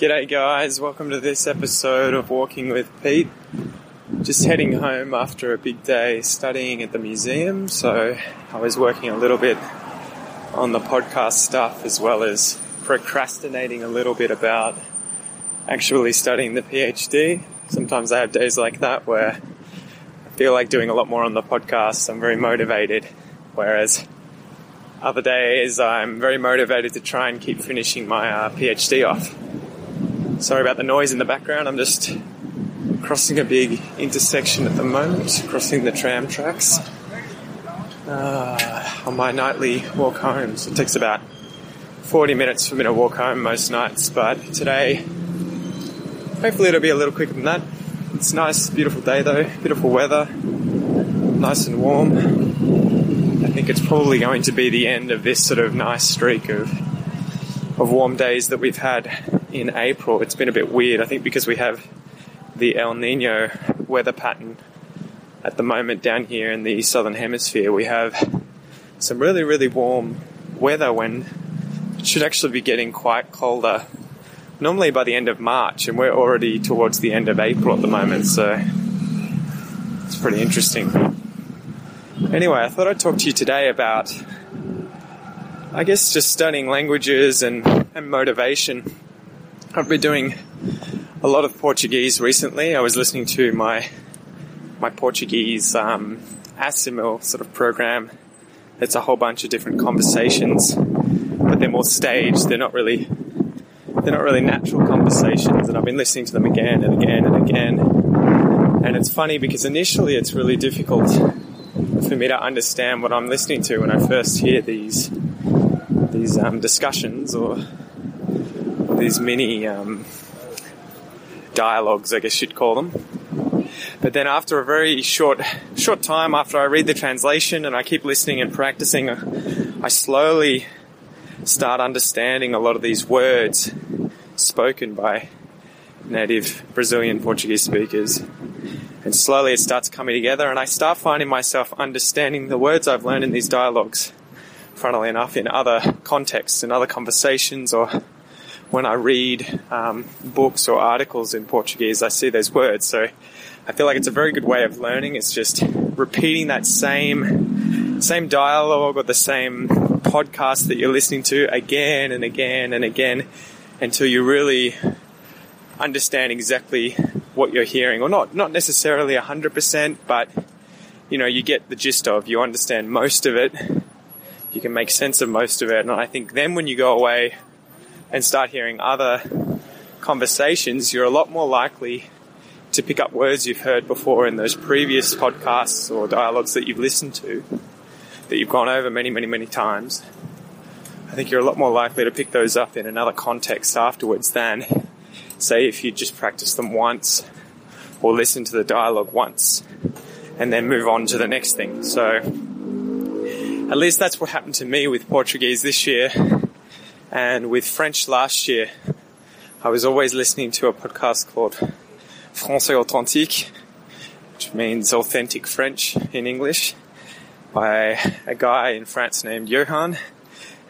G'day, guys. Welcome to this episode of Walking with Pete. Just heading home after a big day studying at the museum, so I was working a little bit on the podcast stuff as well as procrastinating a little bit about actually studying the PhD. Sometimes I have days like that where I feel like doing a lot more on the podcast. I'm very motivated, whereas other days I'm very motivated to try and keep finishing my uh, PhD off. Sorry about the noise in the background. I'm just crossing a big intersection at the moment, crossing the tram tracks uh, on my nightly walk home. So it takes about 40 minutes for me to walk home most nights, but today, hopefully, it'll be a little quicker than that. It's nice, beautiful day though, beautiful weather, nice and warm. I think it's probably going to be the end of this sort of nice streak of of warm days that we've had in April. It's been a bit weird, I think, because we have the El Nino weather pattern at the moment down here in the southern hemisphere. We have some really, really warm weather when it should actually be getting quite colder. Normally by the end of March, and we're already towards the end of April at the moment, so it's pretty interesting. Anyway, I thought I'd talk to you today about, I guess, just studying languages and, and motivation. I've been doing a lot of Portuguese recently. I was listening to my my Portuguese um, Assimil sort of program. It's a whole bunch of different conversations, but they're more staged. They're not really they're not really natural conversations, and I've been listening to them again and again and again. And it's funny because initially it's really difficult for me to understand what I'm listening to when I first hear these these um, discussions or these mini um, dialogues, I guess you'd call them. But then after a very short short time after I read the translation and I keep listening and practicing, I slowly start understanding a lot of these words spoken by native Brazilian Portuguese speakers. And slowly it starts coming together and I start finding myself understanding the words I've learned in these dialogues, funnily enough, in other contexts, in other conversations or when I read um, books or articles in Portuguese, I see those words. So I feel like it's a very good way of learning. It's just repeating that same same dialogue or the same podcast that you're listening to again and again and again until you really understand exactly what you're hearing, or not not necessarily hundred percent, but you know you get the gist of. You understand most of it. You can make sense of most of it, and I think then when you go away and start hearing other conversations, you're a lot more likely to pick up words you've heard before in those previous podcasts or dialogues that you've listened to, that you've gone over many, many, many times. I think you're a lot more likely to pick those up in another context afterwards than, say, if you just practice them once or listen to the dialogue once and then move on to the next thing. So, at least that's what happened to me with Portuguese this year. And with French last year, I was always listening to a podcast called Français Authentique, which means authentic French in English, by a guy in France named Johan.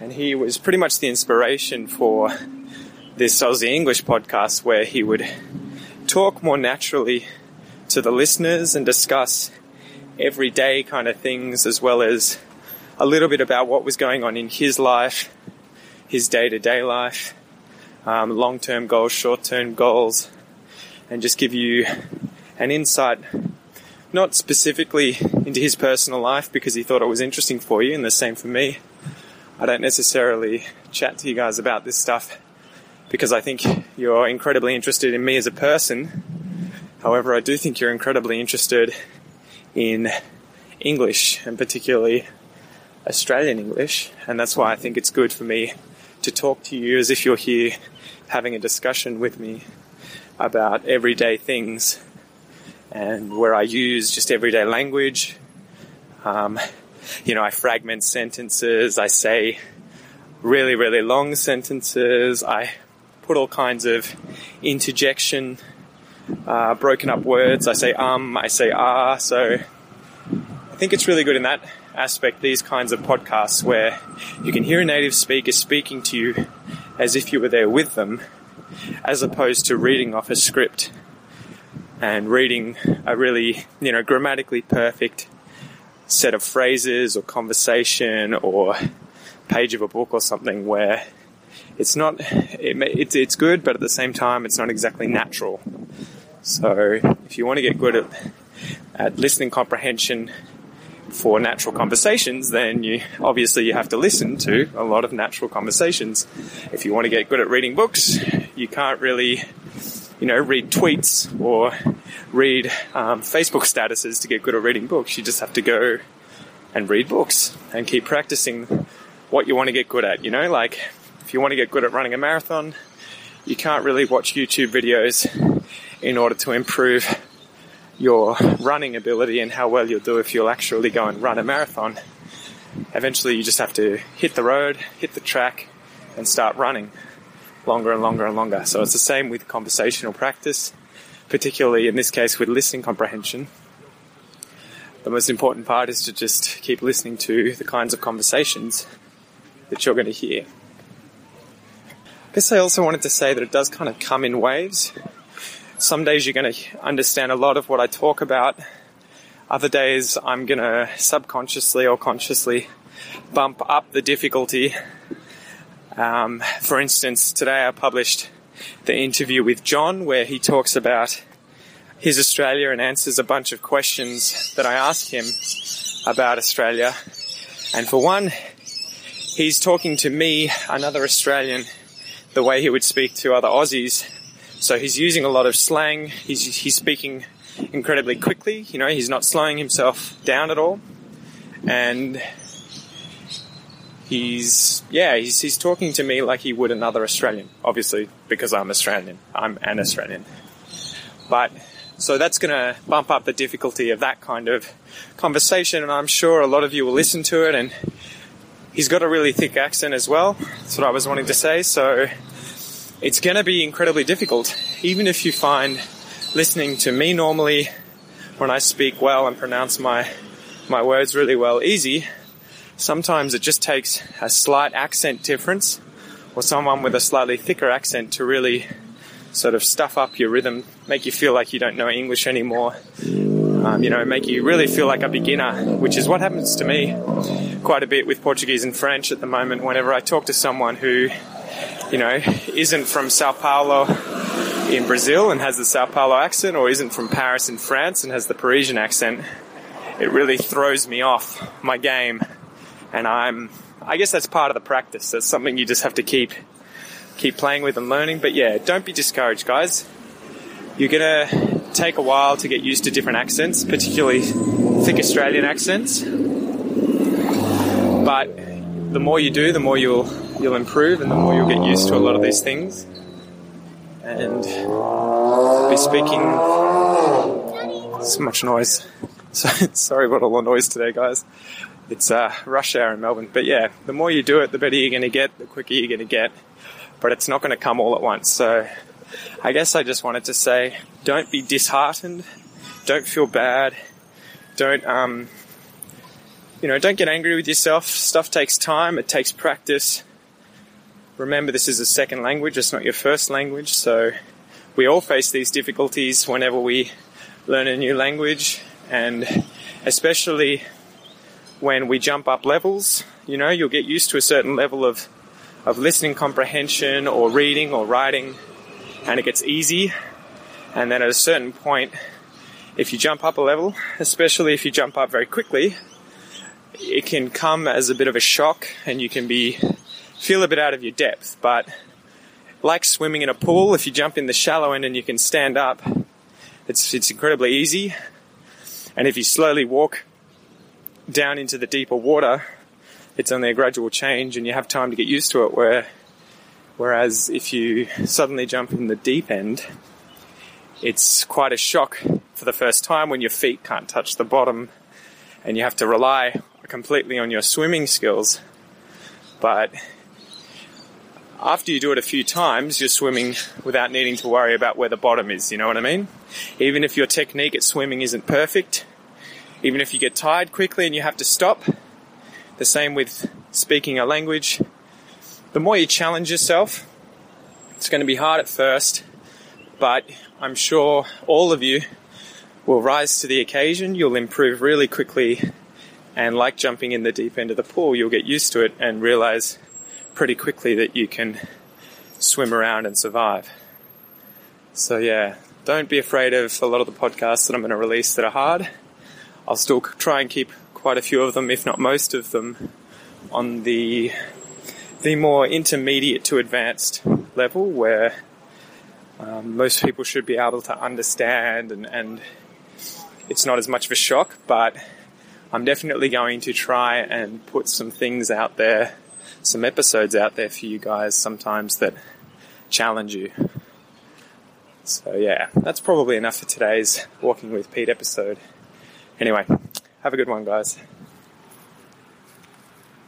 And he was pretty much the inspiration for this Aussie English podcast where he would talk more naturally to the listeners and discuss everyday kind of things as well as a little bit about what was going on in his life his day to day life, um, long term goals, short term goals, and just give you an insight, not specifically into his personal life because he thought it was interesting for you, and the same for me. I don't necessarily chat to you guys about this stuff because I think you're incredibly interested in me as a person. However, I do think you're incredibly interested in English and particularly Australian English, and that's why I think it's good for me to talk to you as if you're here having a discussion with me about everyday things and where I use just everyday language. Um, you know, I fragment sentences, I say really, really long sentences, I put all kinds of interjection, uh, broken up words. I say um, I say ah, so think it's really good in that aspect these kinds of podcasts where you can hear a native speaker speaking to you as if you were there with them, as opposed to reading off a script and reading a really, you know, grammatically perfect set of phrases or conversation or page of a book or something where it's not, it, it's, it's good, but at the same time, it's not exactly natural. So if you want to get good at, at listening comprehension for natural conversations, then you obviously you have to listen to a lot of natural conversations. If you want to get good at reading books, you can't really, you know, read tweets or read um, Facebook statuses to get good at reading books. You just have to go and read books and keep practicing what you want to get good at. You know, like if you want to get good at running a marathon, you can't really watch YouTube videos in order to improve your running ability and how well you'll do if you'll actually go and run a marathon. Eventually, you just have to hit the road, hit the track, and start running longer and longer and longer. So it's the same with conversational practice, particularly in this case with listening comprehension. The most important part is to just keep listening to the kinds of conversations that you're going to hear. I guess I also wanted to say that it does kind of come in waves some days you're going to understand a lot of what I talk about. Other days I'm going to subconsciously or consciously bump up the difficulty. Um, for instance, today I published the interview with John where he talks about his Australia and answers a bunch of questions that I asked him about Australia. And for one, he's talking to me, another Australian, the way he would speak to other Aussies so he's using a lot of slang. He's, he's speaking incredibly quickly. You know, he's not slowing himself down at all. And he's, yeah, he's, he's talking to me like he would another Australian. Obviously, because I'm Australian. I'm an Australian. But, so that's gonna bump up the difficulty of that kind of conversation and I'm sure a lot of you will listen to it and he's got a really thick accent as well. That's what I was wanting to say. So it's going to be incredibly difficult. Even if you find listening to me normally when I speak well and pronounce my, my words really well easy, sometimes it just takes a slight accent difference or someone with a slightly thicker accent to really sort of stuff up your rhythm, make you feel like you don't know English anymore, um, you know, make you really feel like a beginner, which is what happens to me quite a bit with Portuguese and French at the moment whenever I talk to someone who you know, isn't from Sao Paulo in Brazil and has the Sao Paulo accent, or isn't from Paris in France and has the Parisian accent, it really throws me off my game. And I'm, I guess that's part of the practice. That's something you just have to keep, keep playing with and learning. But yeah, don't be discouraged, guys. You're gonna take a while to get used to different accents, particularly thick Australian accents. But the more you do, the more you'll you'll improve and the more you'll get used to a lot of these things and be speaking so much noise. So, sorry about all the noise today, guys. It's uh, rush hour in Melbourne. But yeah, the more you do it, the better you're going to get, the quicker you're going to get. But it's not going to come all at once. So I guess I just wanted to say don't be disheartened. Don't feel bad. Don't, um, you know, don't get angry with yourself. Stuff takes time. It takes practice. Remember, this is a second language, it's not your first language, so we all face these difficulties whenever we learn a new language, and especially when we jump up levels, you know, you'll get used to a certain level of, of listening comprehension or reading or writing, and it gets easy. And then at a certain point, if you jump up a level, especially if you jump up very quickly, it can come as a bit of a shock and you can be feel a bit out of your depth, but like swimming in a pool, if you jump in the shallow end and you can stand up, it's, it's incredibly easy. And if you slowly walk down into the deeper water, it's only a gradual change and you have time to get used to it where, whereas if you suddenly jump in the deep end, it's quite a shock for the first time when your feet can't touch the bottom and you have to rely completely on your swimming skills. But after you do it a few times, you're swimming without needing to worry about where the bottom is, you know what I mean? Even if your technique at swimming isn't perfect, even if you get tired quickly and you have to stop, the same with speaking a language. The more you challenge yourself, It's going to be hard at first, but I'm sure all of you will rise to the occasion. You'll improve really quickly, and like jumping in the deep end of the pool, you'll get used to it and realize pretty quickly that you can swim around and survive. So, yeah, don't be afraid of a lot of the podcasts that I'm going to release that are hard. I'll still try and keep quite a few of them, if not most of them, on the the more intermediate to advanced level where um, most people should be able to understand and, and it's not as much of a shock, but I'm definitely going to try and put some things out there, some episodes out there for you guys sometimes that challenge you. So yeah, that's probably enough for today's Walking with Pete episode. Anyway, have a good one, guys.